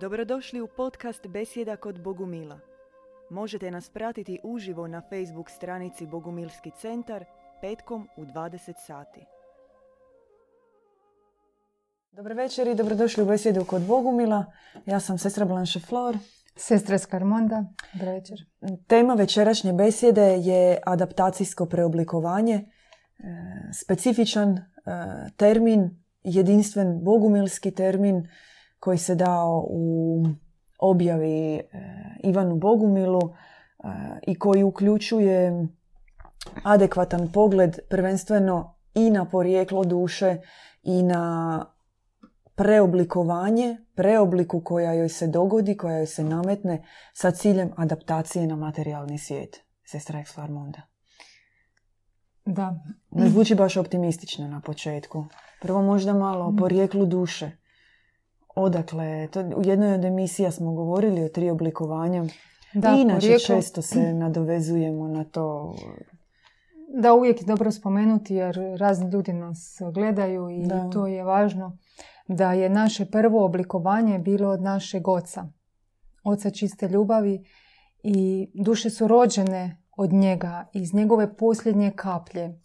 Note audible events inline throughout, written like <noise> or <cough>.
Dobrodošli u podcast Besjeda kod Bogumila. Možete nas pratiti uživo na Facebook stranici Bogumilski centar petkom u 20 sati. Dobar večer i dobrodošli u Besjedu kod Bogumila. Ja sam sestra Blanche Flor. Sestra Skarmonda, dobar večer. Tema večerašnje besjede je adaptacijsko preoblikovanje, e, specifičan e, termin, jedinstven bogumilski termin koji se dao u objavi e, Ivanu Bogumilu i koji uključuje adekvatan pogled prvenstveno i na porijeklo duše i na preoblikovanje, preobliku koja joj se dogodi, koja joj se nametne sa ciljem adaptacije na materijalni svijet. Sestra Exlarmonda. Da. Ne zvuči baš optimistično na početku. Prvo možda malo o porijeklu duše. Odakle, to, u jednoj od emisija smo govorili o tri oblikovanja. Da, I inače često se <clears throat> nadovezujemo na to. Da, uvijek je dobro spomenuti jer razni ljudi nas gledaju i to je važno da je naše prvo oblikovanje bilo od našeg oca. Oca čiste ljubavi i duše su rođene od njega, iz njegove posljednje kaplje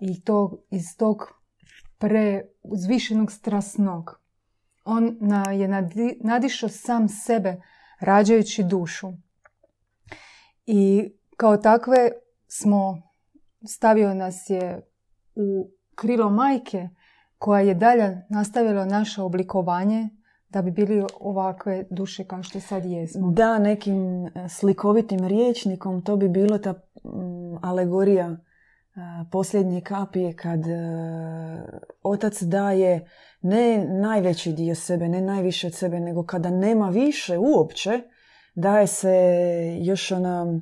i to, iz tog preuzvišenog strasnog. On je nadišao sam sebe rađajući dušu. I kao takve smo, stavio nas je u krilo majke koja je dalje nastavila naše oblikovanje da bi bili ovakve duše kao što sad jesmo. Da, nekim e, slikovitim riječnikom to bi bilo ta alegorija e, posljednje kapije kad e, otac daje ne najveći dio sebe, ne najviše od sebe, nego kada nema više uopće, daje se još ona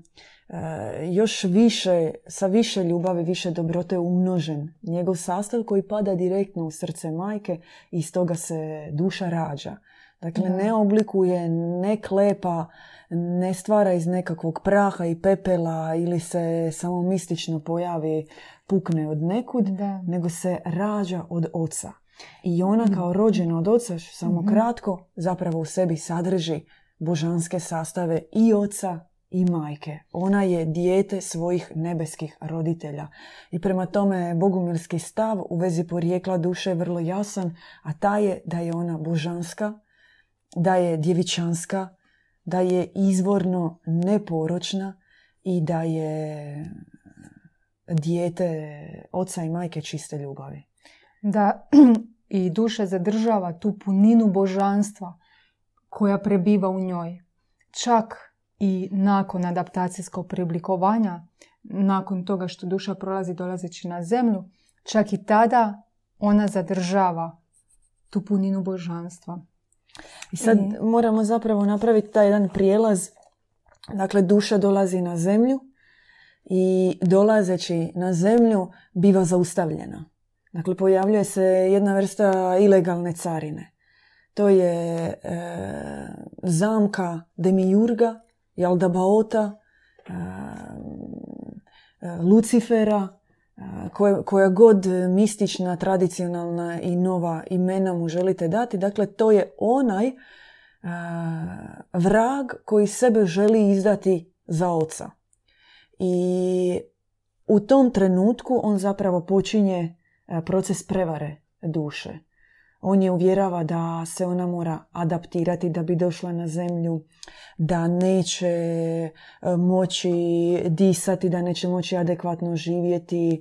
E, još više, sa više ljubavi, više dobrote umnožen. Njegov sastav koji pada direktno u srce majke i iz toga se duša rađa. Dakle, ne oblikuje, ne klepa, ne stvara iz nekakvog praha i pepela ili se samo mistično pojavi, pukne od nekud, nego se rađa od oca. I ona mm. kao rođena od oca, samo mhm. kratko, zapravo u sebi sadrži božanske sastave i oca i majke. Ona je dijete svojih nebeskih roditelja. I prema tome bogumilski stav u vezi porijekla duše je vrlo jasan, a ta je da je ona božanska, da je djevičanska, da je izvorno neporočna i da je dijete oca i majke čiste ljubavi. Da <clears throat> i duša zadržava tu puninu božanstva koja prebiva u njoj. Čak i nakon adaptacijskog preoblikovanja, nakon toga što duša prolazi dolazeći na zemlju, čak i tada ona zadržava tu puninu božanstva. I sad moramo zapravo napraviti taj jedan prijelaz. Dakle, duša dolazi na zemlju i dolazeći na zemlju biva zaustavljena. Dakle, pojavljuje se jedna vrsta ilegalne carine. To je e, zamka demijurga Jaldabaota, Lucifera, koja god mistična, tradicionalna i nova imena mu želite dati. Dakle, to je onaj vrag koji sebe želi izdati za oca. I u tom trenutku on zapravo počinje proces prevare duše. On je uvjerava da se ona mora adaptirati da bi došla na zemlju, da neće e, moći disati, da neće moći adekvatno živjeti, e,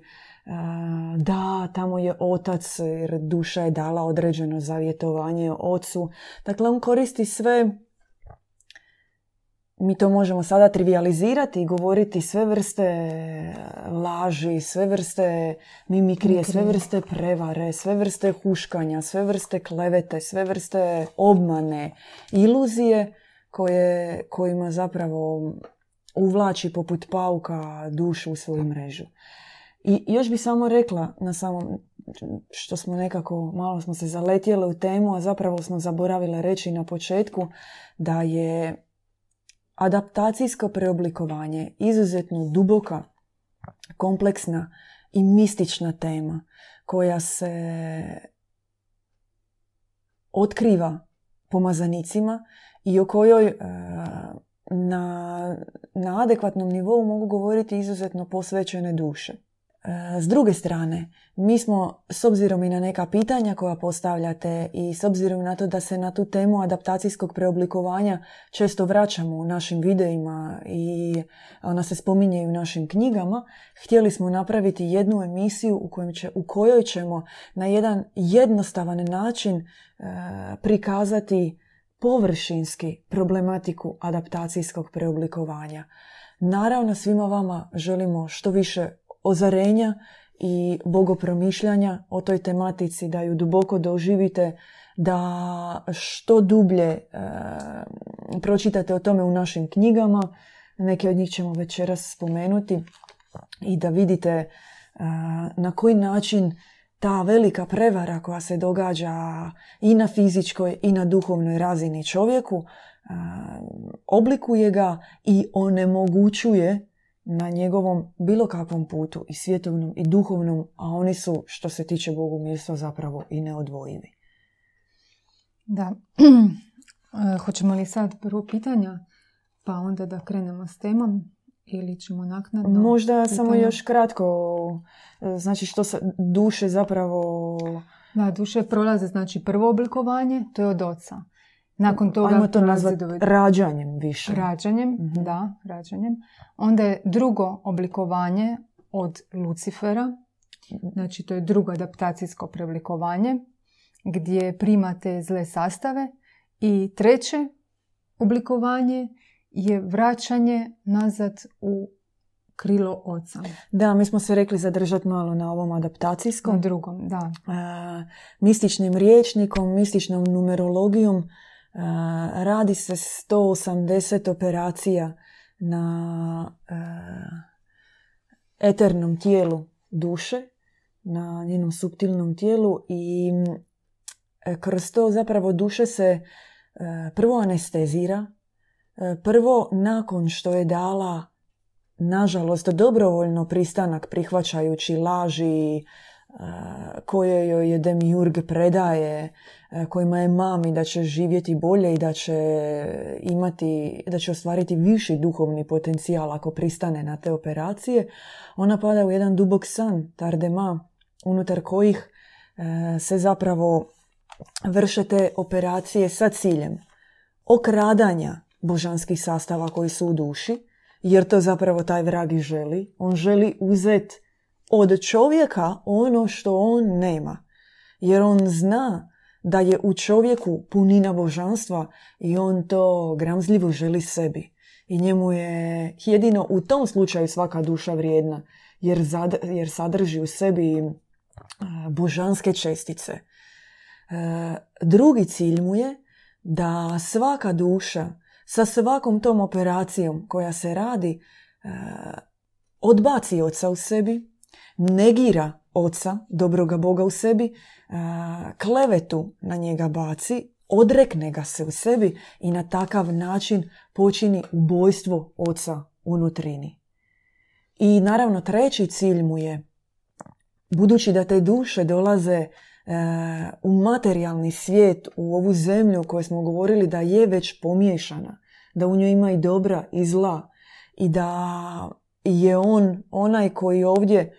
da tamo je otac jer duša je dala određeno zavjetovanje ocu. Dakle, on koristi sve mi to možemo sada trivializirati i govoriti sve vrste laži, sve vrste mimikrije, sve vrste prevare, sve vrste huškanja, sve vrste klevete, sve vrste obmane, iluzije koje, kojima zapravo uvlači poput pauka dušu u svoju mrežu. I još bi samo rekla na samom što smo nekako, malo smo se zaletjeli u temu, a zapravo smo zaboravile reći na početku da je adaptacijsko preoblikovanje izuzetno duboka, kompleksna i mistična tema koja se otkriva pomazanicima i o kojoj e, na, na adekvatnom nivou mogu govoriti izuzetno posvećene duše. E, s druge strane, mi smo, s obzirom i na neka pitanja koja postavljate i s obzirom na to da se na tu temu adaptacijskog preoblikovanja često vraćamo u našim videima i ona se spominje i u našim knjigama, htjeli smo napraviti jednu emisiju u, kojem će, u kojoj ćemo na jedan jednostavan način e, prikazati površinski problematiku adaptacijskog preoblikovanja. Naravno, svima vama želimo što više ozarenja i bogopromišljanja o toj tematici, da ju duboko doživite, da što dublje e, pročitate o tome u našim knjigama. Neke od njih ćemo večeras spomenuti i da vidite e, na koji način ta velika prevara koja se događa i na fizičkoj i na duhovnoj razini čovjeku e, oblikuje ga i onemogućuje na njegovom bilo kakvom putu i svjetovnom i duhovnom, a oni su što se tiče Bogu mjesto zapravo i neodvojivi. Da. <clears throat> Hoćemo li sad prvo pitanja, pa onda da krenemo s temom ili ćemo naknadno? Možda samo još kratko, znači što sa duše zapravo... Da, duše prolaze, znači prvo oblikovanje, to je od oca. Nakon toga Ajmo to nazvati rađanjem više. Rađanjem, mhm. da, rađanjem. Onda je drugo oblikovanje od Lucifera, znači to je drugo adaptacijsko preoblikovanje, gdje primate zle sastave. I treće oblikovanje je vraćanje nazad u krilo oca. Da, mi smo se rekli zadržati malo na ovom adaptacijskom. Na drugom, da. mističnim riječnikom, mističnom numerologijom Radi se 180 operacija na eternom tijelu duše, na njenom subtilnom tijelu i e, kroz to zapravo duše se e, prvo anestezira, e, prvo nakon što je dala nažalost dobrovoljno pristanak prihvaćajući laži koje joj je Demiurg predaje, kojima je mami da će živjeti bolje i da će imati, da će ostvariti viši duhovni potencijal ako pristane na te operacije, ona pada u jedan dubok san, tardema, unutar kojih se zapravo vrše te operacije sa ciljem okradanja božanskih sastava koji su u duši, jer to zapravo taj vrag i želi. On želi uzeti od čovjeka ono što on nema. Jer on zna da je u čovjeku punina božanstva i on to gramzljivo želi sebi. I njemu je jedino u tom slučaju svaka duša vrijedna jer, jer sadrži u sebi božanske čestice. E, drugi cilj mu je da svaka duša sa svakom tom operacijom koja se radi e, odbaci oca u sebi, negira oca, dobroga Boga u sebi, klevetu na njega baci, odrekne ga se u sebi i na takav način počini ubojstvo oca unutrini. I naravno treći cilj mu je, budući da te duše dolaze u materijalni svijet, u ovu zemlju o kojoj smo govorili da je već pomiješana, da u njoj ima i dobra i zla i da je on onaj koji ovdje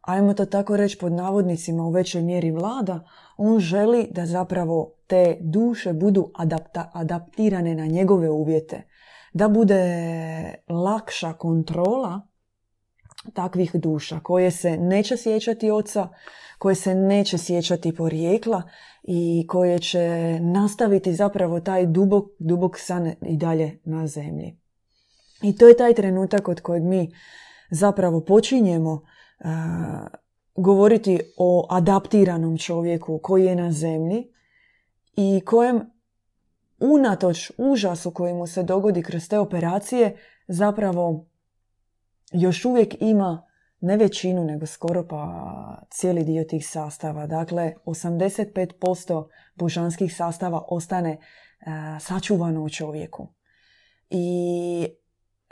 ajmo to tako reći pod navodnicima u većoj mjeri vlada, on želi da zapravo te duše budu adapta, adaptirane na njegove uvjete. Da bude lakša kontrola takvih duša koje se neće sjećati oca, koje se neće sjećati porijekla i koje će nastaviti zapravo taj dubok, dubok san i dalje na zemlji. I to je taj trenutak od kojeg mi zapravo počinjemo govoriti o adaptiranom čovjeku koji je na zemlji i kojem unatoč užasu koji mu se dogodi kroz te operacije zapravo još uvijek ima ne većinu, nego skoro pa cijeli dio tih sastava. Dakle, 85% božanskih sastava ostane sačuvano u čovjeku. I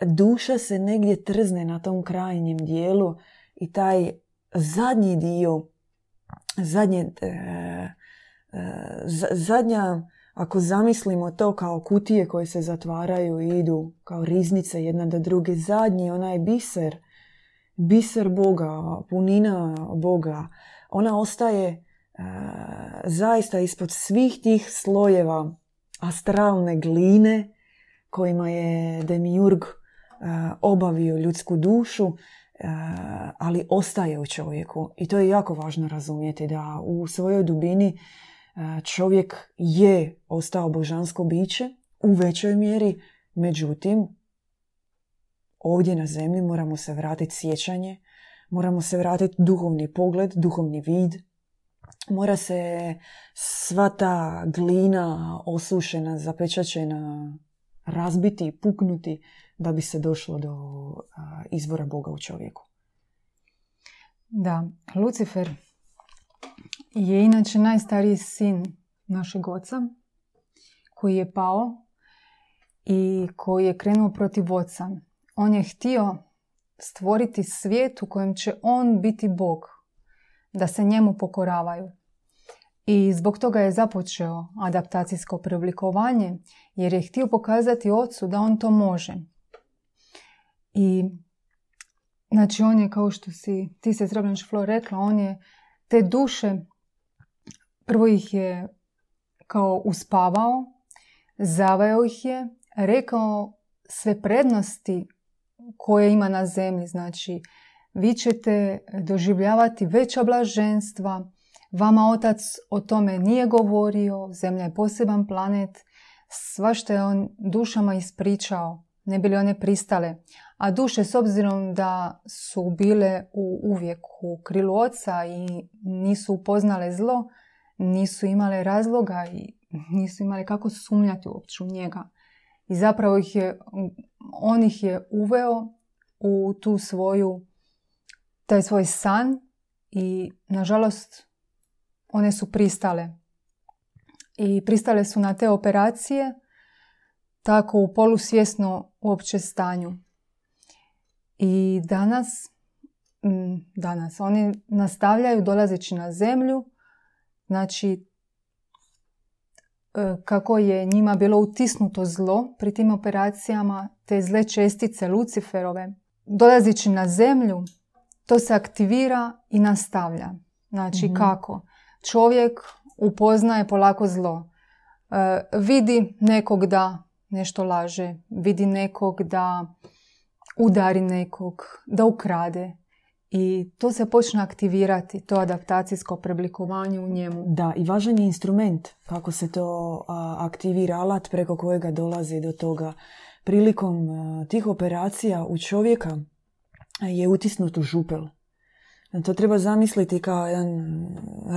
duša se negdje trzne na tom krajnjem dijelu i taj zadnji dio, zadnje, e, e, zadnja ako zamislimo to kao kutije koje se zatvaraju i idu kao riznice jedna do druge, zadnji onaj biser, biser Boga, punina Boga, ona ostaje e, zaista ispod svih tih slojeva astralne gline kojima je Demiurg e, obavio ljudsku dušu, ali ostaje u čovjeku. I to je jako važno razumjeti da u svojoj dubini čovjek je ostao božansko biće u većoj mjeri, međutim, ovdje na zemlji moramo se vratiti sjećanje, moramo se vratiti duhovni pogled, duhovni vid, mora se sva ta glina osušena, zapečačena, razbiti i puknuti da bi se došlo do izvora Boga u čovjeku. Da, Lucifer je inače najstariji sin našeg oca koji je pao i koji je krenuo protiv oca. On je htio stvoriti svijet u kojem će on biti Bog, da se njemu pokoravaju. I zbog toga je započeo adaptacijsko preoblikovanje jer je htio pokazati ocu da on to može. I znači on je kao što si ti se Srebrenić Flor rekla, on je te duše Prvo ih je kao uspavao, zaveo ih je, rekao sve prednosti koje ima na zemlji. Znači, vi ćete doživljavati veća blaženstva, vama otac o tome nije govorio, zemlja je poseban planet, sva što je on dušama ispričao, ne bili one pristale. A duše, s obzirom da su bile u uvijek u krilu oca i nisu upoznale zlo, nisu imale razloga i nisu imali kako sumnjati uopće u njega. I zapravo ih je, on ih je uveo u tu svoju, taj svoj san i nažalost one su pristale. I pristale su na te operacije tako u polusvjesno uopće stanju. I danas, danas oni nastavljaju dolazeći na zemlju Znači, e, kako je njima bilo utisnuto zlo pri tim operacijama, te zle čestice Luciferove, dolazići na zemlju, to se aktivira i nastavlja. Znači, mhm. kako? Čovjek upoznaje polako zlo. E, vidi nekog da nešto laže, vidi nekog da udari nekog, da ukrade, i to se počne aktivirati, to adaptacijsko preblikovanje u njemu. Da, i važan je instrument kako se to aktivira, alat preko kojega dolazi do toga. Prilikom tih operacija u čovjeka je utisnut u župel. To treba zamisliti kao jedan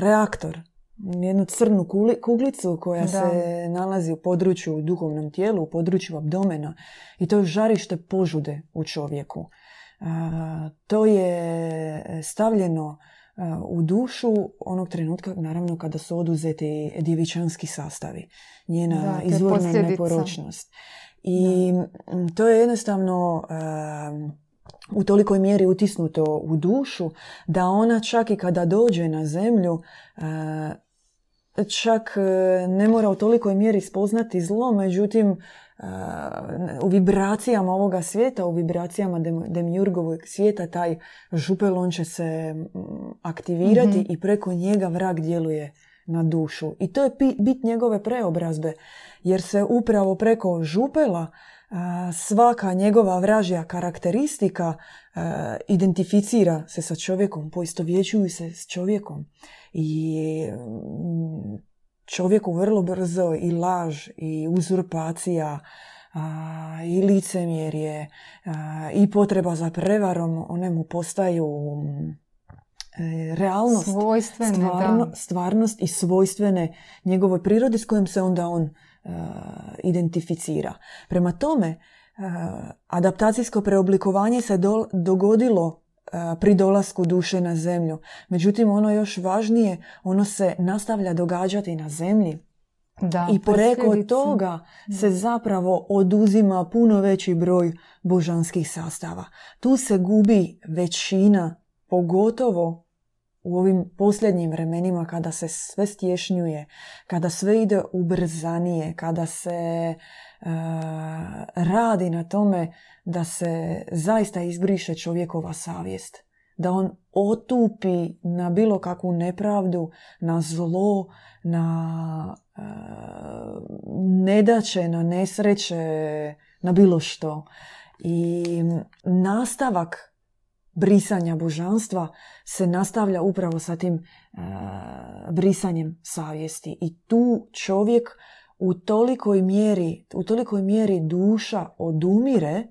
reaktor, jednu crnu kuglicu koja se nalazi u području u duhovnom tijelu, u području abdomena. I to je žarište požude u čovjeku. To je stavljeno u dušu onog trenutka, naravno kada su oduzeti djevičanski sastavi, njena da, izvorna neporočnost. I to je jednostavno u tolikoj mjeri utisnuto u dušu da ona čak i kada dođe na zemlju čak ne mora u tolikoj mjeri spoznati zlo, međutim u vibracijama ovoga svijeta, u vibracijama Demiurgovog svijeta, taj župel on će se aktivirati mhm. i preko njega vrag djeluje na dušu. I to je bit njegove preobrazbe, jer se upravo preko župela svaka njegova vražja karakteristika identificira se sa čovjekom, poistovjećuju se s čovjekom. I čovjeku vrlo brzo i laž i uzurpacija i licemjerje i potreba za prevarom one mu postaju e, realnost, Svojstvene, stvarnost i svojstvene njegovoj prirodi s kojom se onda on identificira. Prema tome, adaptacijsko preoblikovanje se dogodilo pri dolasku duše na zemlju. Međutim, ono još važnije, ono se nastavlja događati na zemlji. Da, I preko toga se zapravo oduzima puno veći broj božanskih sastava. Tu se gubi većina, pogotovo u ovim posljednjim vremenima kada se sve stješnjuje, kada sve ide ubrzanije, kada se e, radi na tome da se zaista izbriše čovjekova savjest, da on otupi na bilo kakvu nepravdu, na zlo, na e, nedaće, na nesreće, na bilo što. I nastavak brisanja božanstva se nastavlja upravo sa tim e, brisanjem savjesti. I tu čovjek u tolikoj mjeri, u tolikoj mjeri duša odumire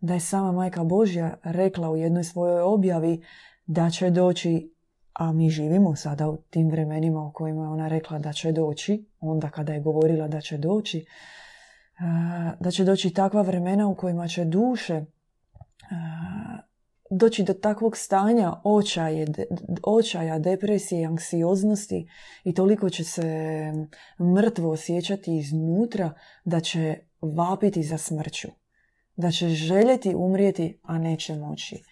da je sama majka Božja rekla u jednoj svojoj objavi da će doći, a mi živimo sada u tim vremenima u kojima je ona rekla da će doći, onda kada je govorila da će doći, e, da će doći takva vremena u kojima će duše e, doći do takvog stanja očaje, očaja, depresije, anksioznosti i toliko će se mrtvo osjećati iznutra da će vapiti za smrću. Da će željeti umrijeti, a neće moći.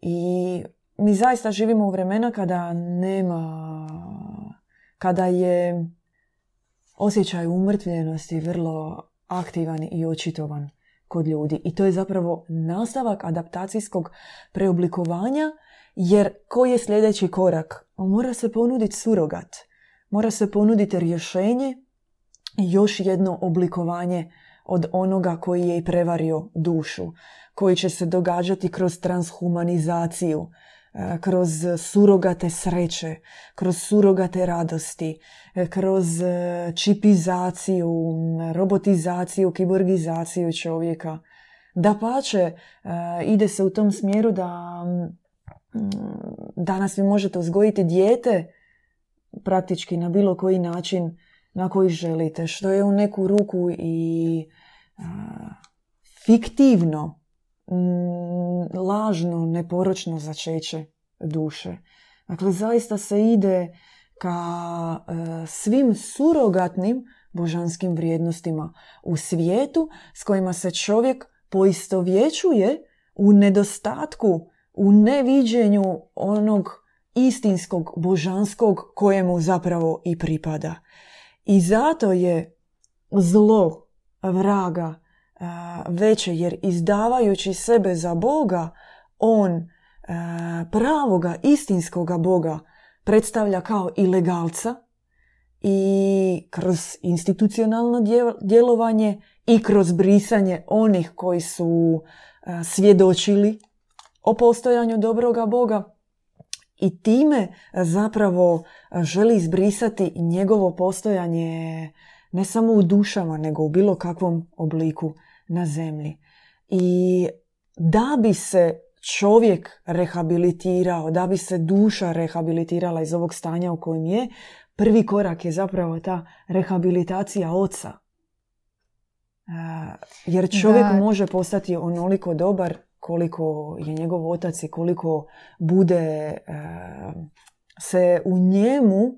I mi zaista živimo u vremena kada nema, kada je osjećaj umrtvljenosti vrlo aktivan i očitovan kod ljudi. I to je zapravo nastavak adaptacijskog preoblikovanja, jer koji je sljedeći korak? Mora se ponuditi surogat. Mora se ponuditi rješenje i još jedno oblikovanje od onoga koji je i prevario dušu, koji će se događati kroz transhumanizaciju, kroz surogate sreće, kroz surogate radosti, e, kroz e, čipizaciju, robotizaciju, kiborgizaciju čovjeka. Da pače, ide se u tom smjeru da danas vi možete uzgojiti dijete praktički na bilo koji način na koji želite, što je u neku ruku i fiktivno Mm, lažno, neporočno začeće duše. Dakle, zaista se ide ka e, svim surogatnim božanskim vrijednostima u svijetu s kojima se čovjek poistovjećuje u nedostatku, u neviđenju onog istinskog božanskog kojemu zapravo i pripada. I zato je zlo vraga veće jer izdavajući sebe za Boga, on pravoga, istinskoga Boga predstavlja kao ilegalca i kroz institucionalno djelovanje i kroz brisanje onih koji su svjedočili o postojanju dobroga Boga i time zapravo želi izbrisati njegovo postojanje ne samo u dušama, nego u bilo kakvom obliku na zemlji. I da bi se čovjek rehabilitirao, da bi se duša rehabilitirala iz ovog stanja u kojem je, prvi korak je zapravo ta rehabilitacija oca. Jer čovjek može postati onoliko dobar koliko je njegov otac i koliko bude se u njemu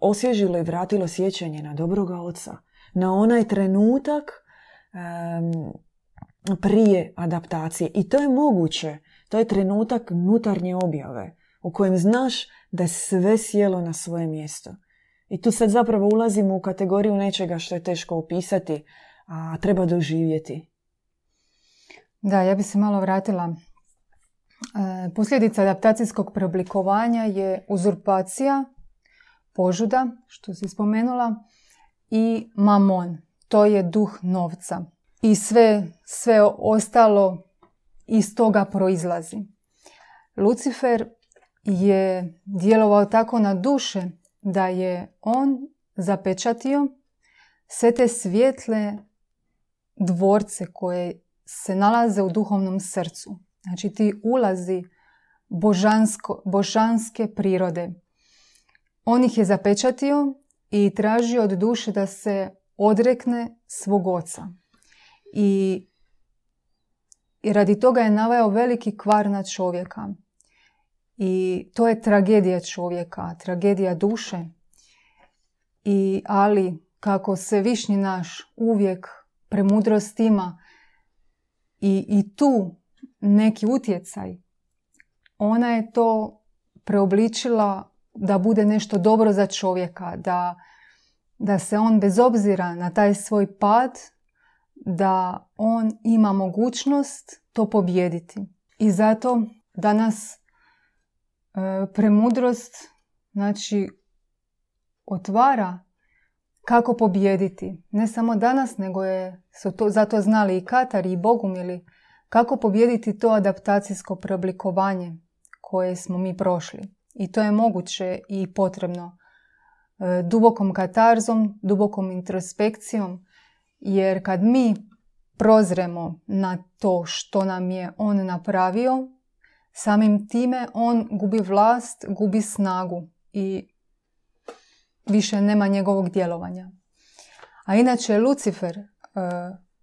osvježilo i vratilo sjećanje na dobroga oca. Na onaj trenutak prije adaptacije. I to je moguće. To je trenutak nutarnje objave u kojem znaš da je sve sjelo na svoje mjesto. I tu sad zapravo ulazimo u kategoriju nečega što je teško opisati, a treba doživjeti. Da, ja bi se malo vratila. E, posljedica adaptacijskog preoblikovanja je uzurpacija, požuda, što si spomenula, i mamon, to je duh novca. I sve, sve ostalo iz toga proizlazi. Lucifer je djelovao tako na duše da je on zapečatio sve te svjetle dvorce koje se nalaze u duhovnom srcu. Znači ti ulazi božansko, božanske prirode. On ih je zapečatio i tražio od duše da se odrekne svog oca. I, I radi toga je naveo veliki kvar na čovjeka. I to je tragedija čovjeka, tragedija duše. I, ali kako se višnji naš uvijek premudrost ima i, i tu neki utjecaj, ona je to preobličila da bude nešto dobro za čovjeka, da, da se on bez obzira na taj svoj pad, da on ima mogućnost to pobjediti. I zato danas e, premudrost znači otvara kako pobjediti. Ne samo danas, nego je, su to, zato znali i Katari i Bogumili, kako pobjediti to adaptacijsko preoblikovanje koje smo mi prošli. I to je moguće i potrebno dubokom katarzom, dubokom introspekcijom, jer kad mi prozremo na to što nam je on napravio, samim time on gubi vlast, gubi snagu i više nema njegovog djelovanja. A inače Lucifer, e,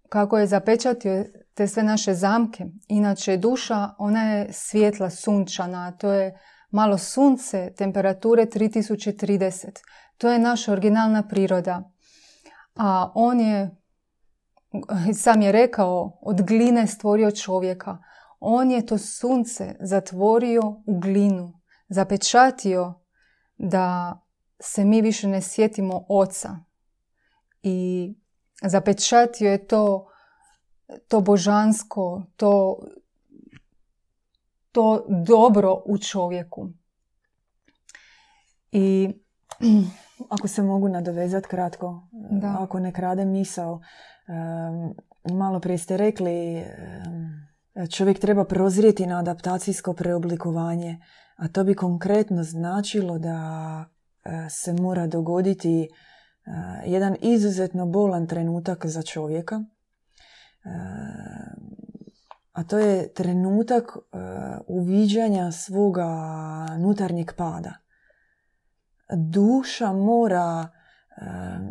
kako je zapečatio te sve naše zamke, inače duša, ona je svjetla, sunčana, to je malo sunce, temperature 3030. To je naša originalna priroda. A on je, sam je rekao, od gline stvorio čovjeka. On je to sunce zatvorio u glinu, zapečatio da se mi više ne sjetimo oca. I zapečatio je to, to božansko, to, to dobro u čovjeku. I ako se mogu nadovezati kratko, da. ako ne krade misao, malo prije ste rekli čovjek treba prozrijeti na adaptacijsko preoblikovanje, a to bi konkretno značilo da e, se mora dogoditi e, jedan izuzetno bolan trenutak za čovjeka, e, a to je trenutak uviđanja svoga nutarnjeg pada. Duša mora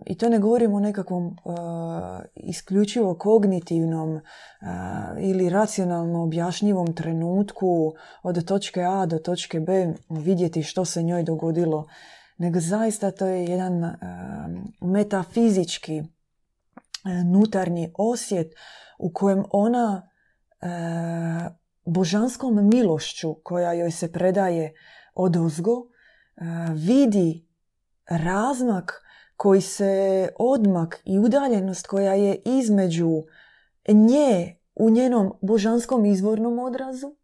i to ne govorimo o nekakvom uh, isključivo kognitivnom uh, ili racionalno objašnjivom trenutku od točke A do točke B vidjeti što se njoj dogodilo, nego zaista to je jedan metafizički nutarnji osjet u kojem ona božanskom milošću koja joj se predaje od uzgo vidi razmak koji se odmak i udaljenost koja je između nje u njenom božanskom izvornom odrazu,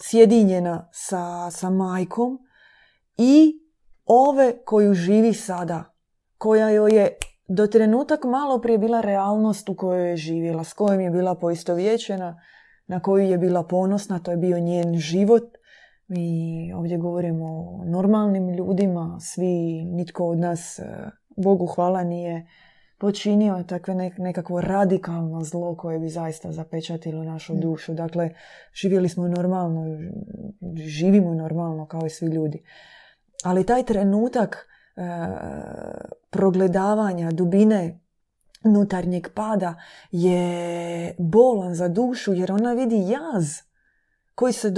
sjedinjena sa, sa majkom i ove koju živi sada, koja joj je do trenutak malo prije bila realnost u kojoj je živjela, s kojom je bila poistovjećena, na koju je bila ponosna, to je bio njen život. Mi ovdje govorimo o normalnim ljudima, svi, nitko od nas, e, Bogu hvala, nije počinio takve nekakvo radikalno zlo koje bi zaista zapečatilo našu mm. dušu. Dakle, živjeli smo normalno, živimo normalno kao i svi ljudi. Ali taj trenutak e, progledavanja dubine nutarnjeg pada je bolan za dušu jer ona vidi jaz koji se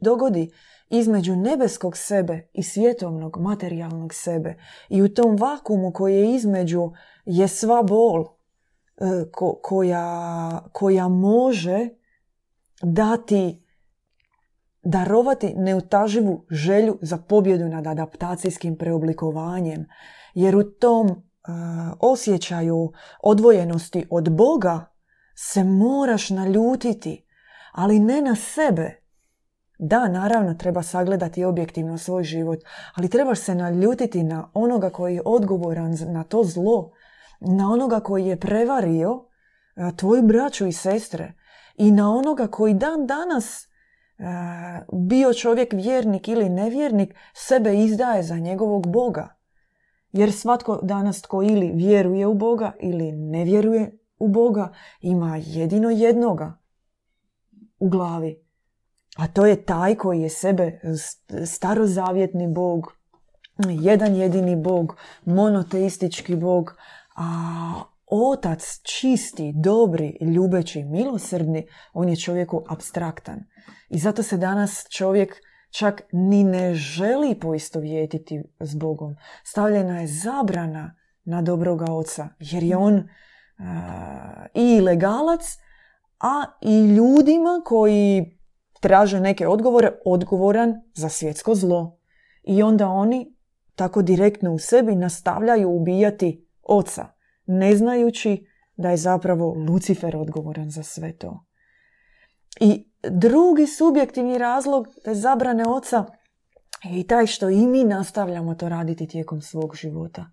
dogodi između nebeskog sebe i svjetovnog materijalnog sebe. I u tom vakumu koji je između je sva bol e, koja, koja može dati darovati neutaživu želju za pobjedu nad adaptacijskim preoblikovanjem. Jer u tom uh, osjećaju odvojenosti od Boga se moraš naljutiti, ali ne na sebe, da, naravno, treba sagledati objektivno svoj život, ali trebaš se naljutiti na onoga koji je odgovoran na to zlo, na onoga koji je prevario tvoju braću i sestre i na onoga koji dan danas bio čovjek vjernik ili nevjernik, sebe izdaje za njegovog Boga. Jer svatko danas tko ili vjeruje u Boga ili ne vjeruje u Boga, ima jedino jednoga u glavi. A to je taj koji je sebe starozavjetni bog, jedan jedini bog, monoteistički bog, a otac čisti, dobri, ljubeći, milosrdni, on je čovjeku abstraktan. I zato se danas čovjek čak ni ne želi poistovjetiti s Bogom. Stavljena je zabrana na dobroga oca, jer je on i legalac, a i ljudima koji traže neke odgovore, odgovoran za svjetsko zlo. I onda oni tako direktno u sebi nastavljaju ubijati oca, ne znajući da je zapravo Lucifer odgovoran za sve to. I drugi subjektivni razlog te zabrane oca je i taj što i mi nastavljamo to raditi tijekom svog života.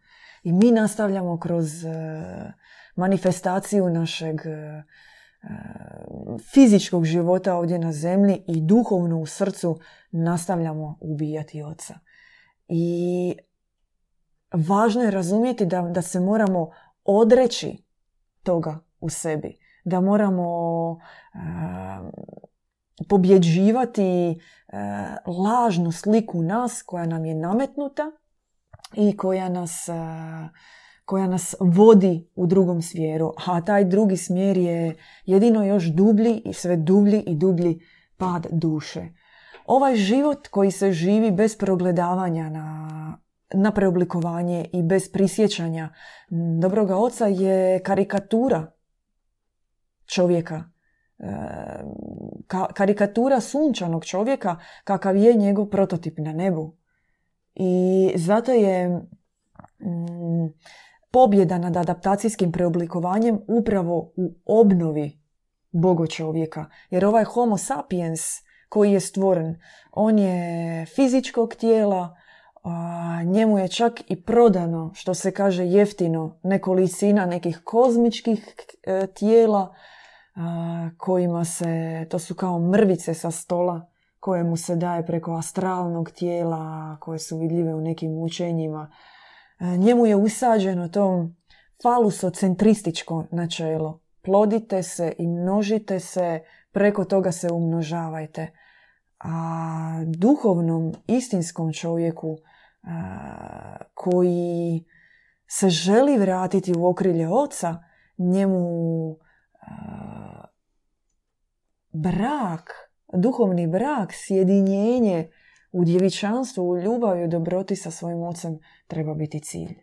I mi nastavljamo kroz e, manifestaciju našeg e, fizičkog života ovdje na zemlji i duhovno u srcu nastavljamo ubijati oca. I važno je razumjeti da, da se moramo odreći toga u sebi. Da moramo pobjeđivati lažnu sliku nas koja nam je nametnuta i koja nas, koja nas vodi u drugom smjeru. A taj drugi smjer je jedino još dublji i sve dublji i dublji pad duše. Ovaj život koji se živi bez progledavanja na, na preoblikovanje i bez prisjećanja dobroga oca je karikatura čovjeka. E, karikatura sunčanog čovjeka kakav je njegov prototip na nebu. I zato je mm, pobjeda nad adaptacijskim preoblikovanjem upravo u obnovi bogo čovjeka. Jer ovaj homo sapiens koji je stvoren, on je fizičkog tijela, a, njemu je čak i prodano, što se kaže jeftino, nekolicina nekih kozmičkih e, tijela kojima se, to su kao mrvice sa stola koje mu se daje preko astralnog tijela, koje su vidljive u nekim učenjima. E, njemu je usađeno to falusocentrističko načelo. Plodite se i množite se, preko toga se umnožavajte. A duhovnom, istinskom čovjeku koji se želi vratiti u okrilje oca, njemu brak, duhovni brak, sjedinjenje u djevičanstvu, u ljubavi, u dobroti sa svojim ocem treba biti cilj.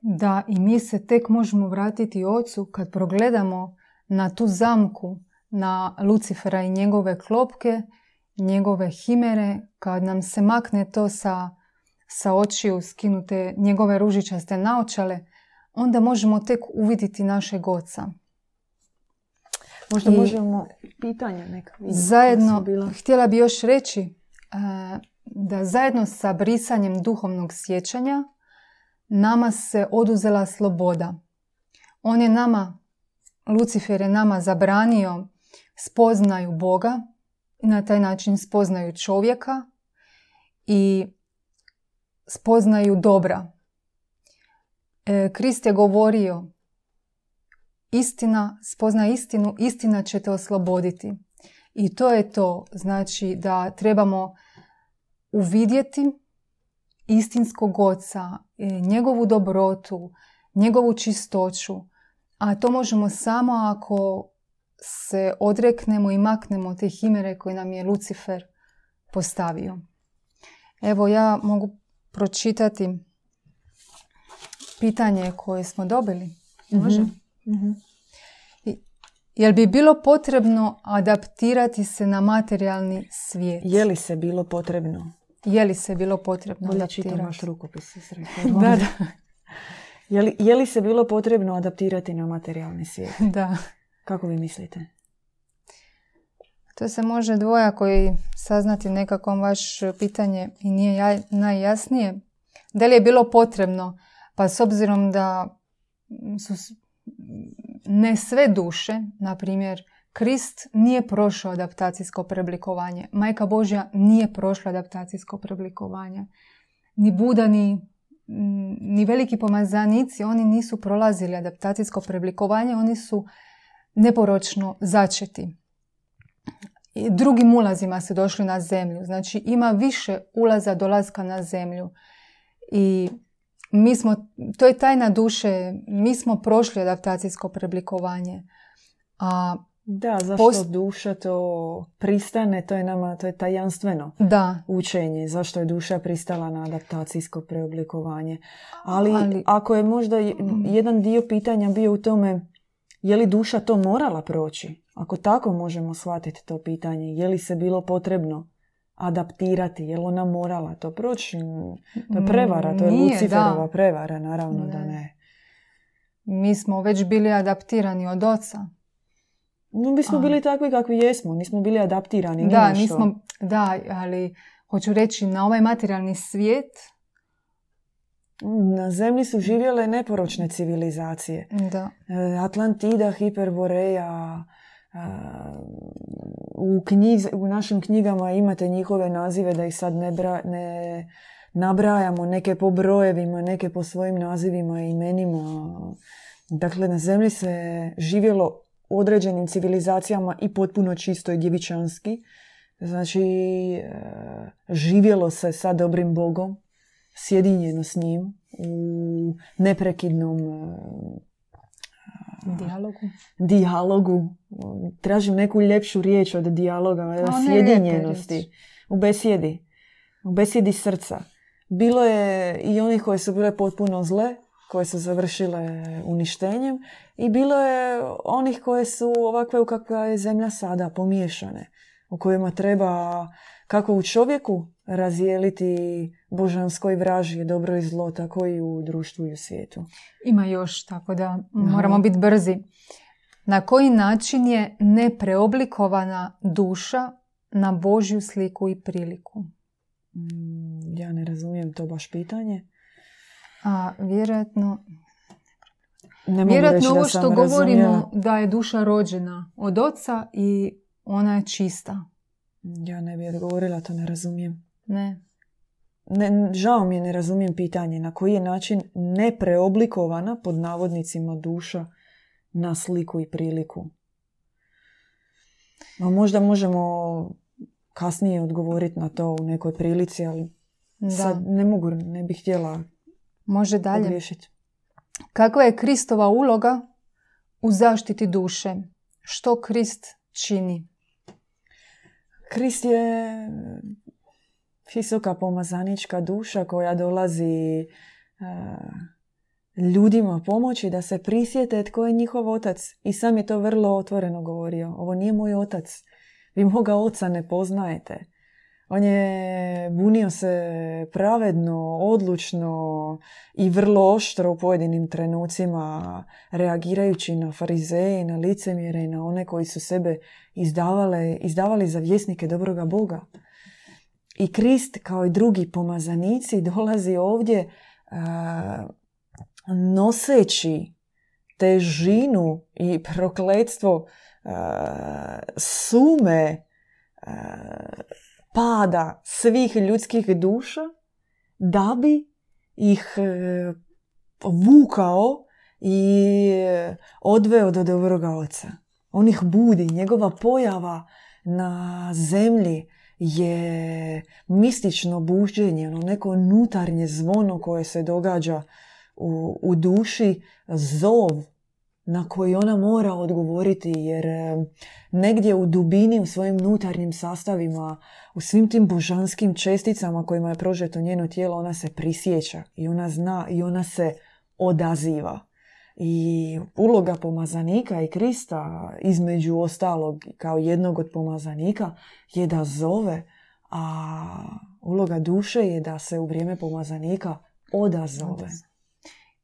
Da, i mi se tek možemo vratiti ocu kad progledamo na tu zamku, na Lucifera i njegove klopke, njegove himere, kad nam se makne to sa, sa očiju, skinute njegove ružičaste naočale, onda možemo tek uviditi našeg oca. Možda možemo pitanja neka Zajedno, htjela bi još reći da zajedno sa brisanjem duhovnog sjećanja nama se oduzela sloboda. On je nama, Lucifer je nama zabranio spoznaju Boga na taj način spoznaju čovjeka i spoznaju dobra. E, Krist je govorio istina, spozna istinu, istina će te osloboditi. I to je to, znači da trebamo uvidjeti istinskog oca, e, njegovu dobrotu, njegovu čistoću, a to možemo samo ako se odreknemo i maknemo te himere koje nam je Lucifer postavio. Evo ja mogu pročitati pitanje koje smo dobili. Može? mm Mm-hmm. Jel bi bilo potrebno adaptirati se na materijalni svijet? Je li se bilo potrebno? Je li se bilo potrebno Bolje adaptirati? čitam vaš rukopis. <laughs> da, da. Je li, je li se bilo potrebno adaptirati na materijalni svijet? <laughs> Da. Kako vi mislite? To se može dvojako i saznati nekako vaš pitanje i nije najjasnije. Da li je bilo potrebno? Pa s obzirom da su ne sve duše, na primjer, Krist nije prošao adaptacijsko preoblikovanje. Majka Božja nije prošla adaptacijsko preoblikovanje. Ni Buda, ni, ni veliki pomazanici, oni nisu prolazili adaptacijsko preoblikovanje, oni su neporočno začeti. Drugim ulazima se došli na zemlju. Znači ima više ulaza dolaska na zemlju. I mi smo, to je tajna duše, mi smo prošli adaptacijsko preoblikovanje. A da, zašto duša to pristane, to je nama, to je tajanstveno da. učenje. Zašto je duša pristala na adaptacijsko preoblikovanje. Ali, Ali ako je možda jedan dio pitanja bio u tome je li duša to morala proći? Ako tako možemo shvatiti to pitanje, je li se bilo potrebno adaptirati, je li ona morala to proći? To je prevara, to je Nije, Luciferova da. prevara, naravno da Ne. ne. Mi smo već bili adaptirani od oca. No, mi smo A. bili takvi kakvi jesmo, nismo bili adaptirani. ni Da, što. nismo, da, ali hoću reći na ovaj materijalni svijet, Na zemlji su živjele neporočne civilizacije. da, E, Atlantida, Hiperboreja, u, knjiz, u našim knjigama imate njihove nazive da ih sad ne, bra, ne nabrajamo, neke po brojevima, neke po svojim nazivima i imenima. Dakle, na zemlji se živjelo određenim civilizacijama i potpuno čisto i djevičanski. Znači, e, živjelo se sa dobrim Bogom, sjedinjeno s njim u neprekidnom e, dijalogu. dijalogu. Tražim neku ljepšu riječ od dijaloga, sjedinjenosti. U besjedi. U besjedi srca. Bilo je i onih koje su bile potpuno zle, koje su završile uništenjem i bilo je onih koje su ovakve u kakva je zemlja sada, pomiješane. U kojima treba kako u čovjeku razijeliti božansko i dobro i zlo, tako i u društvu i u svijetu. Ima još, tako da moramo biti brzi. Na koji način je nepreoblikovana duša na Božju sliku i priliku? Mm, Ja ne razumijem to baš pitanje. A vjerojatno, Ne mogu vjerojatno reći da ovo što govorimo razumjela. da je duša rođena od oca i ona je čista. Ja ne bi odgovorila, to ne razumijem. Ne. Ne, žao mi je, ne razumijem pitanje. Na koji je način nepreoblikovana, pod navodnicima, duša na sliku i priliku? Možda možemo kasnije odgovoriti na to u nekoj prilici, ali Da. sad ne mogu, ne bih htjela Može dalje. pogriješiti. Kakva je Kristova uloga u zaštiti duše? Što Krist čini? Krist je visoka pomazanička duša koja dolazi e, ljudima pomoći da se prisjete tko je njihov otac. I sam je to vrlo otvoreno govorio. Ovo nije moj otac. Vi moga oca ne poznajete. On je bunio se pravedno, odlučno i vrlo oštro u pojedinim trenucima, reagirajući na farizeje, na licemjere i na one koji su sebe izdavale, izdavali za vjesnike dobroga Boga. I Krist, kao i drugi pomazanici, dolazi ovdje a, noseći težinu i prokletstvo a, sume a, pada svih ljudskih duša da bi ih e, vukao i odveo do dobroga oca. On ih budi, njegova pojava na zemlji je mistično buđenje, ono neko unutarnje zvono koje se događa u, u duši, zov na koji ona mora odgovoriti jer e, negdje u dubini u svojim unutarnjim sastavima, u svim tim božanskim česticama kojima je prožeto njeno tijelo, ona se prisjeća i ona zna i ona se odaziva. I uloga pomazanika i Krista, između ostalog kao jednog od pomazanika, je da zove, a uloga duše je da se u vrijeme pomazanika odazove.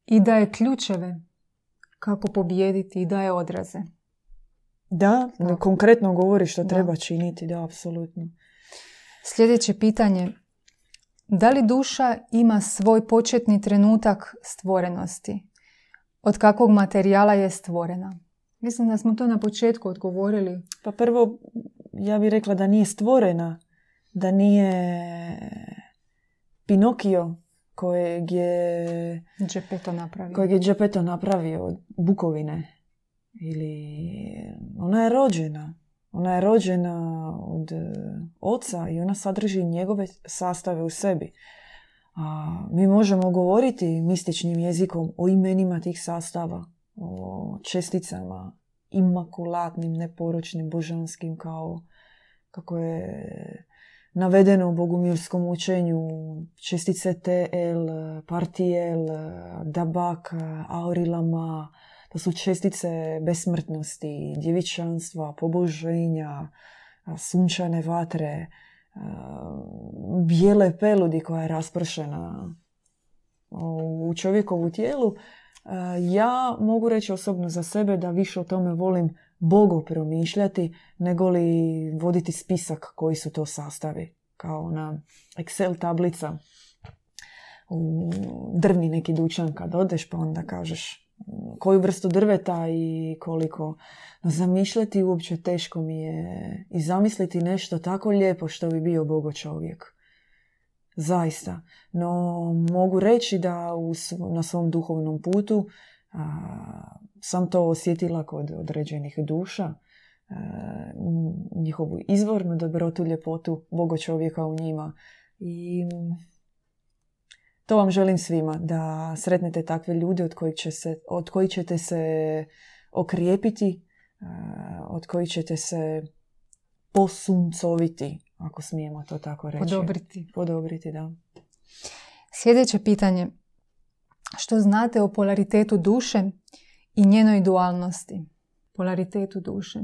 I daje ključeve kako pobijediti i daje odraze. Da, Tako. konkretno govori što Da. treba činiti, da, apsolutno. Sljedeće pitanje. Da li duša ima svoj početni trenutak stvorenosti? Od kakvog materijala je stvorena? Mislim da smo to na početku odgovorili. Pa prvo, ja bih rekla da nije stvorena, da nije Pinokio kojeg je, Džepeto napravio. kojeg je Geppetto napravio od bukovine. Ili ona je rođena. Ona je rođena od e, oca i ona sadrži njegove sastave u sebi. A mi možemo govoriti mističnim jezikom o imenima tih sastava, o česticama imakulatnim, neporočnim, božanskim kao kako je navedeno u bogumilskom učenju čestice TL, partijel, dabak, aurilama. To su čestice besmrtnosti, djevičanstva, poboženja, sunčane vatre, bijele peludi koja je raspršena u čovjekovu tijelu. Ja mogu reći osobno za sebe da više o tome volim Bogu promišljati nego li voditi spisak koji su to sastavi. Kao ona Excel tablica u drvni neki dućan kad odeš pa onda kažeš koju vrstu drveta i koliko. Zamišljati uopće teško mi je i zamisliti nešto tako lijepo što bi bio Bogo čovjek. Zaista. No mogu reći da na svom duhovnom putu sam to osjetila kod određenih duša, njihovu izvornu dobrotu, ljepotu Bogo čovjeka u njima. I to vam želim svima, da sretnete takve ljude od kojih, će se, od kojih ćete se okrijepiti, od kojih ćete se posuncoviti, ako smijemo to tako reći. Podobriti. Podobriti, da. Sljedeće pitanje. Što znate o polaritetu duše i njenoj dualnosti? Polaritetu duše.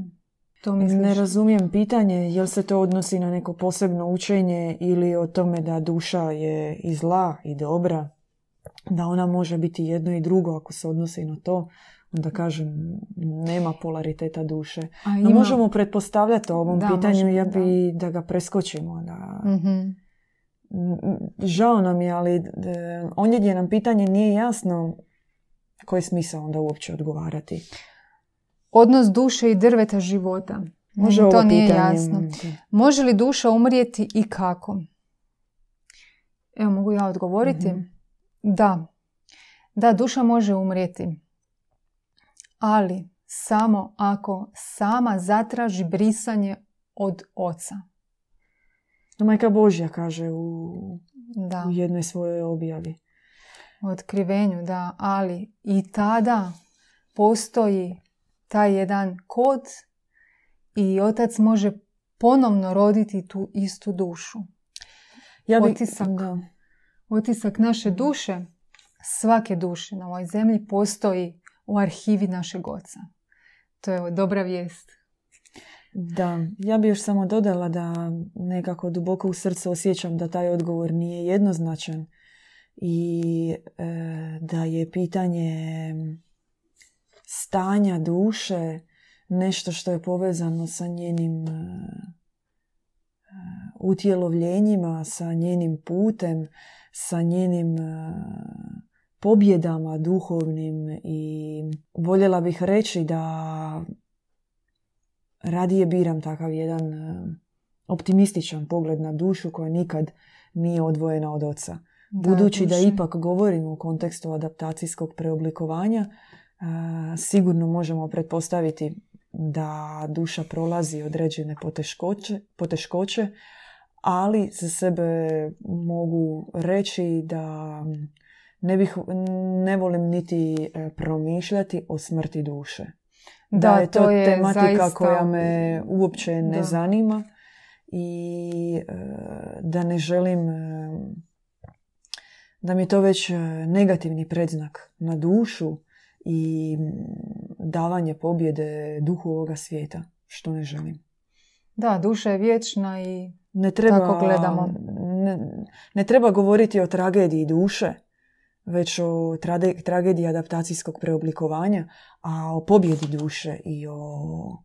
To Ne razumijem pitanje, jel se to odnosi na neko posebno učenje ili o tome da duša je i zla i dobra, da ona može biti jedno i drugo ako se odnosi na to, onda kažem nema polariteta duše. No možemo pretpostavljati o ovom pitanju, ja bi da. ga preskočimo. Da... mm Žao nam je, ali ondje gdje nam pitanje nije jasno, koji je smisao onda uopće odgovarati? Odnos duše i drveta života. Može to nije jasno. Može li duša umrijeti i kako? Evo, mogu ja odgovoriti? Mhm. Da. Da, duša može umrijeti. Ali samo ako sama zatraži brisanje od oca. Majka Božja kaže u, da. u jednoj svojoj objavi. U otkrivenju, da. Ali i tada postoji taj jedan kod i otac može ponovno roditi tu istu dušu. Ja bi, otisak, otisak naše duše, svake duše na ovoj zemlji postoji u arhivi našeg oca. To je dobra vijest. Da, ja bi još samo dodala da nekako duboko u srcu osjećam da taj odgovor nije jednoznačan i e, da je pitanje stanja duše, nešto što je povezano sa njenim e, utjelovljenjima, sa njenim putem, sa njenim e, pobjedama duhovnim i voljela bih reći da radije biram takav jedan optimističan pogled na dušu koja nikad nije odvojena od oca. Budući da ipak govorimo u kontekstu adaptacijskog preoblikovanja, sigurno možemo pretpostaviti da duša prolazi određene poteškoće, poteškoće ali za sebe mogu reći da ne, bih, ne volim niti e, promišljati o smrti duše. Da, je to, je tematika koja me uopće ne zanima i e, da ne želim e, da mi je to već negativni predznak na dušu i davanje pobjede duhu ovoga svijeta, što ne želim. Da, duša je vječna i ne treba, tako gledamo. Ne, ne treba govoriti o tragediji duše, već o tragediji adaptacijskog preoblikovanja, a o pobjedi duše i o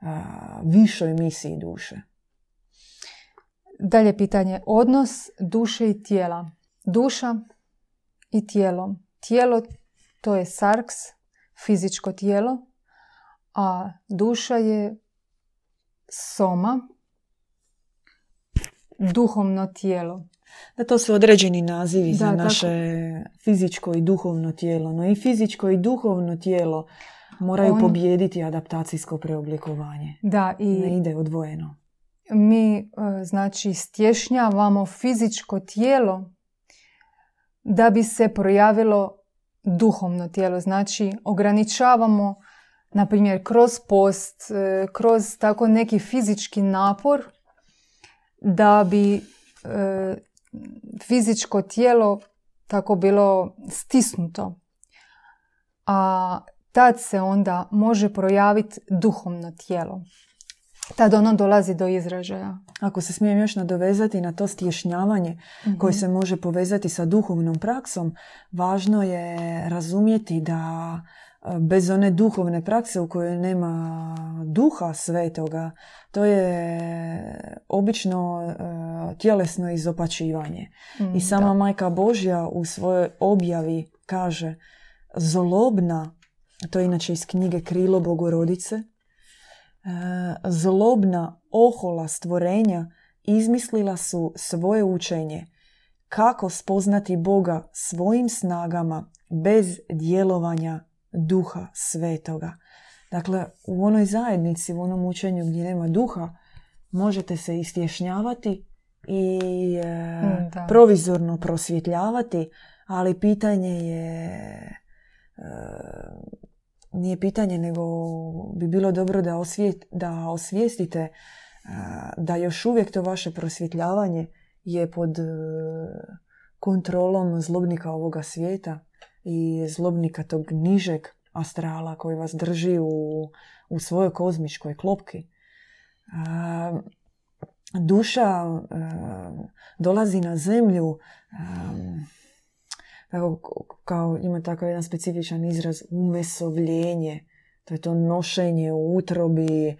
a, višoj misiji duše. Dalje pitanje. Odnos duše i tijela. Duša i tijelo. Tijelo to je sarks, fizičko tijelo, a duša je soma, duhovno tijelo. Da, to su određeni nazivi da, za naše fizičko i duhovno tijelo. No i fizičko i duhovno tijelo moraju On... pobijediti adaptacijsko preoblikovanje. Da, i ne ide odvojeno. Mi, e, znači, stješnjavamo fizičko tijelo da bi se projavilo duhovno tijelo. Znači ograničavamo, na primjer, kroz post, e, kroz tako neki fizički napor da bi e, fizičko tijelo tako bilo stisnuto. A tad se onda može projaviti duhovno tijelo. Tad ono dolazi do izražaja. Ako se smijem još nadovezati na to stješnjavanje koje se može povezati sa duhovnom praksom, važno je razumjeti da bez one duhovne prakse u kojoj nema duha svetoga, to je obično e, tjelesno izopačivanje. I sama Majka Božja u svojoj objavi kaže zlobna, to je inače iz knjige Krilo Bogorodice, zlobna ohola stvorenja izmislila su svoje učenje kako spoznati Boga svojim snagama bez djelovanja duha svetoga. Dakle, u onoj zajednici, u onom učenju gdje nema duha, možete se istješnjavati i e, provizorno prosvjetljavati, ali pitanje je e, nije pitanje, nego bi bilo dobro da, osvijet, da osvijestite da još uvijek to vaše prosvjetljavanje je pod e, kontrolom zlobnika ovoga svijeta i zlobnika tog nižeg astrala koji vas drži u, u svojoj kozmičkoj klopki. Duša e, dolazi na zemlju tako, kao ima tako jedan specifičan izraz umesovljenje. To je to nošenje u utrobi,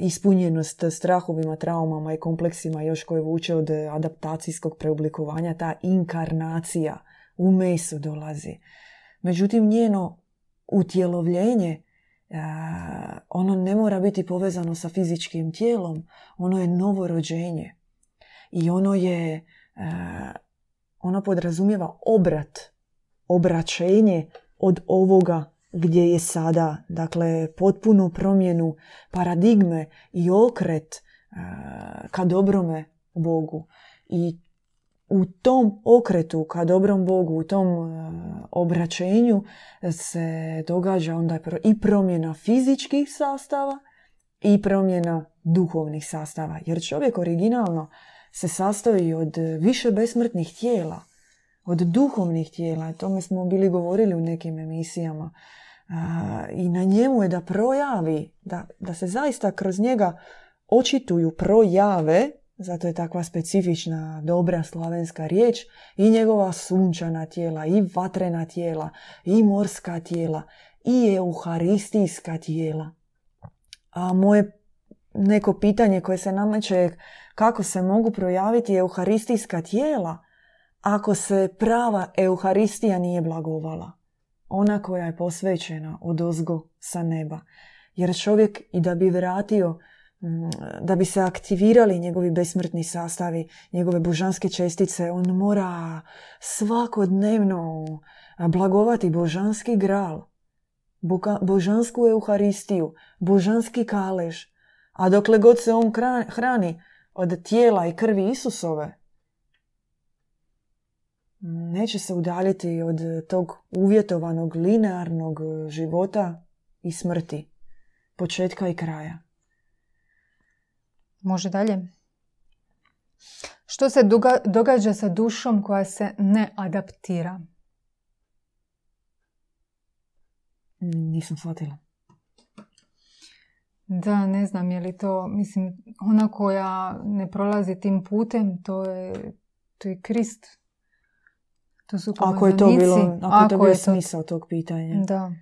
ispunjenost strahovima, traumama i kompleksima još koje vuče od adaptacijskog preoblikovanja, ta inkarnacija u mesu dolazi. Međutim, njeno utjelovljenje ono ne mora biti povezano sa fizičkim tijelom, ono je novorođenje i ono je ona podrazumijeva obrat, obraćenje od ovoga gdje je sada. Dakle, potpunu promjenu paradigme i okret ka dobrome Bogu. I u tom okretu ka dobrom Bogu, u tom obraćenju se događa onda i promjena fizičkih sastava i promjena duhovnih sastava. Jer čovjek originalno se sastoji od više besmrtnih tijela, od duhovnih tijela. Tome smo bili govorili u nekim emisijama. I na njemu je da projavi, da, da se zaista kroz njega očituju projave, zato je takva specifična, dobra slavenska riječ, i njegova sunčana tijela, i vatrena tijela, i morska tijela, i euharistijska tijela. A moje neko pitanje koje se nameće je kako se mogu projaviti euharistijska tijela ako se prava euharistija nije blagovala. Ona koja je posvećena od ozgo sa neba. Jer čovjek i da bi vratio, da bi se aktivirali njegovi besmrtni sastavi, njegove božanske čestice, on mora svakodnevno blagovati božanski gral, božansku euharistiju, božanski kalež. A dokle god se on hrani od tijela i krvi Isusove, neće se udaljiti od tog uvjetovanog linearnog života i smrti, početka i kraja. Može dalje. Što se događa sa dušom koja se ne adaptira? Nisam shvatila. Da, ne znam je li to, mislim, ona koja ne prolazi tim putem, to je, to je Krist. To su ako je to bilo, ako, ako to bio smisao tog pitanja. Da.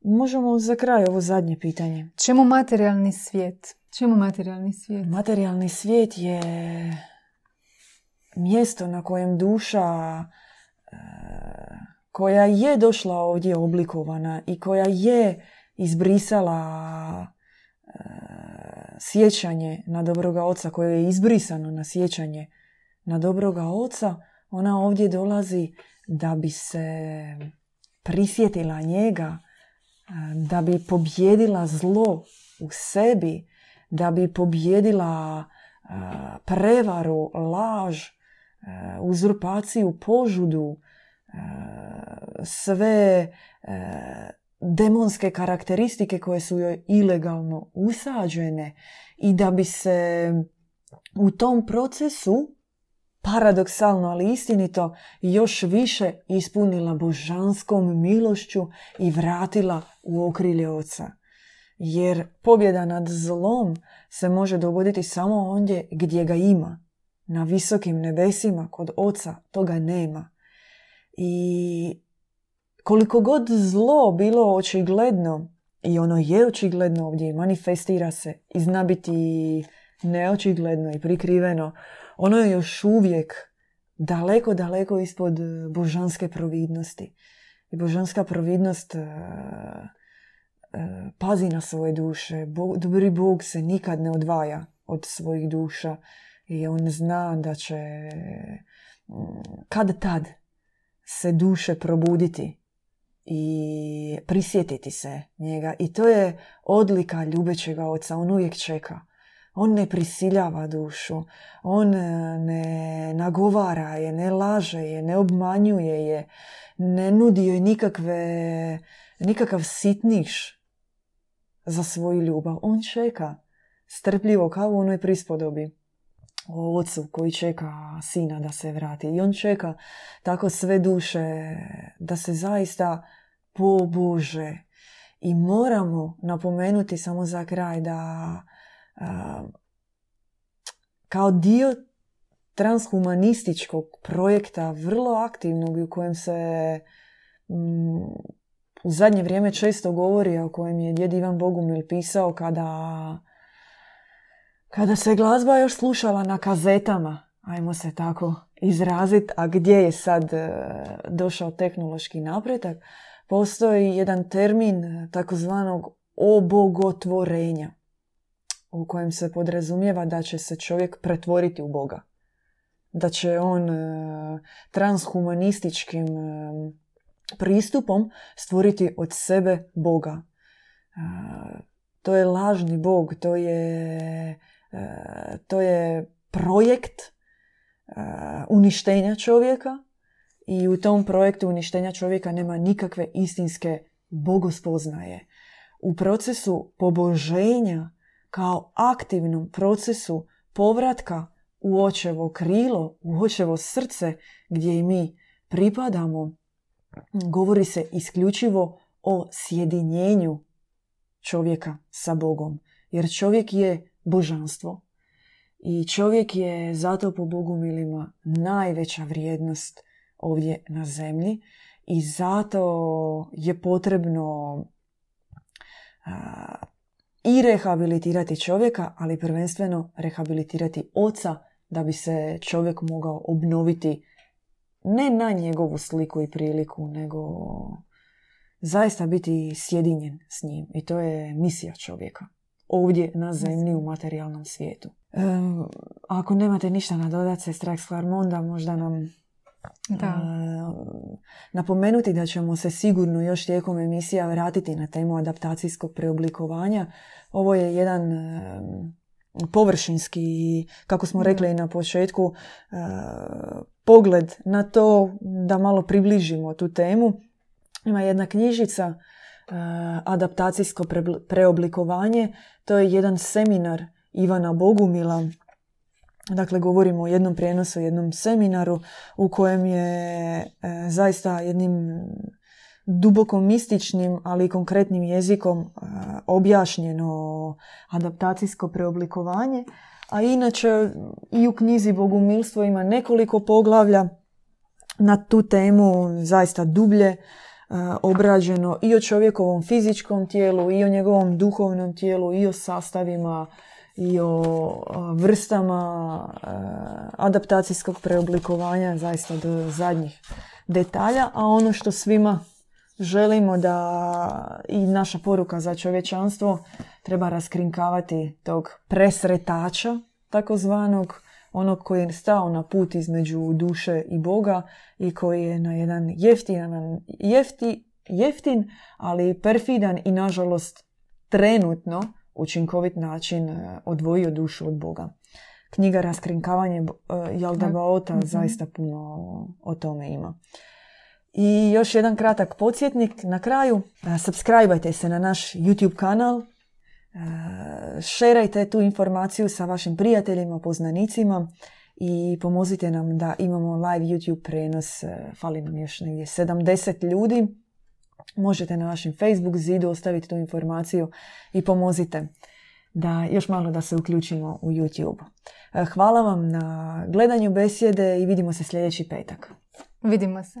Možemo za kraj ovo zadnje pitanje. Čemu materijalni svijet? Čemu materijalni svijet? Materijalni svijet je mjesto na kojem duša e, koja je došla ovdje oblikovana i koja je izbrisala e, sjećanje na dobroga oca, koje je izbrisano na sjećanje na dobroga oca, ona ovdje dolazi da bi se prisjetila njega, e, da bi pobjedila zlo u sebi, da bi pobjedila prevaru, laž, uzurpaciju, požudu, sve demonske karakteristike koje su joj ilegalno usađene i da bi se u tom procesu paradoksalno, ali istinito, još više ispunila božanskom milošću i vratila u okrilje oca. Jer pobjeda nad zlom se može dogoditi samo ondje gdje ga ima. Na visokim nebesima kod oca toga nema. I koliko god zlo bilo očigledno, i ono je očigledno ovdje, manifestira se i zna biti neočigledno i prikriveno, ono je još uvijek daleko, daleko ispod božanske providnosti. I božanska providnost uh, pazi na svoje duše. dobri Bog se nikad ne odvaja od svojih duša i on zna da će mm, kad tad se duše probuditi i prisjetiti se njega. I to je odlika ljubećega oca. On uvijek čeka. On ne prisiljava dušu. On e, ne nagovara je, ne laže je, ne obmanjuje je. Ne nudi joj nikakve, nikakav sitniš za svoju ljubav. On čeka strpljivo kao u onoj prispodobi o ocu koji čeka sina da se vrati. I on čeka tako sve duše da se zaista pobože. I moramo napomenuti samo za kraj da kao dio transhumanističkog projekta, vrlo aktivnog u kojem se mm, u zadnje vrijeme često govori, o kojem je djed Ivan Bogumil pisao kada, kada se glazba još slušala na kazetama, ajmo se tako izraziti, a gdje je sad e, došao tehnološki napredak, postoji jedan termin takozvanog obogotvorenja u kojem se podrazumijeva da će se čovjek pretvoriti u Boga. Da će on e, transhumanističkim e, pristupom stvoriti od sebe Boga. E, to je lažni Bog, to je, to je projekt uništenja čovjeka i u tom projektu uništenja čovjeka nema nikakve istinske bogospoznaje. U procesu poboženja kao aktivnom procesu povratka u očevo krilo, u očevo srce gdje i mi pripadamo, govori se isključivo o sjedinjenju čovjeka sa Bogom. Jer čovjek je božanstvo. I čovjek je zato po Bogu milima najveća vrijednost ovdje na zemlji i zato je potrebno i rehabilitirati čovjeka, ali prvenstveno rehabilitirati oca da bi se čovjek mogao obnoviti ne na njegovu sliku i priliku, nego zaista biti sjedinjen s njim. I to je misija čovjeka. Ovdje na zemlji u materijalnom svijetu. ako nemate ništa nadodati, se Strax Klarmonda možda nam da. napomenuti da ćemo se sigurno još tijekom emisija vratiti na temu adaptacijskog preoblikovanja. Ovo je jedan površinski, kako smo rekli i na početku, pogled na to da malo približimo tu temu. Ima jedna knjižica adaptacijsko preoblikovanje. To je jedan seminar Ivana Bogumila Dakle, govorimo o jednom prijenosu, jednom seminaru u kojem je e, zaista jednim duboko mističnim, ali i konkretnim jezikom e, objašnjeno adaptacijsko preoblikovanje. A inače i u knjizi Bogumilstvo ima nekoliko poglavlja na tu temu, zaista dublje e, obrađeno i o čovjekovom fizičkom tijelu, i o njegovom duhovnom tijelu, i o sastavima i o vrstama adaptacijskog preoblikovanja zaista do zadnjih detalja, a ono što svima želimo da i naša poruka za čovječanstvo treba raskrinkavati tog presretača takozvanog, onog koji je stao na put između duše i Boga i koji je na jedan jeftin, jefti, jeftin ali perfidan i nažalost trenutno učinkovit način e, odvojio dušu od Boga. Knjiga Raskrinkavanje e, Jalda Baota mm zaista puno o tome ima. I još jedan kratak podsjetnik na kraju. E, subscribeajte se na naš YouTube kanal. Šerajte tu informaciju sa vašim prijateljima, poznanicima i pomozite nam da imamo live YouTube prenos. E, fali nam još negdje 70 ljudi. Možete na našem Facebook zidu ostaviti tu informaciju i pomozite da još malo da se uključimo u YouTube. E, hvala vam na gledanju besjede i vidimo se sljedeći petak. Vidimo se.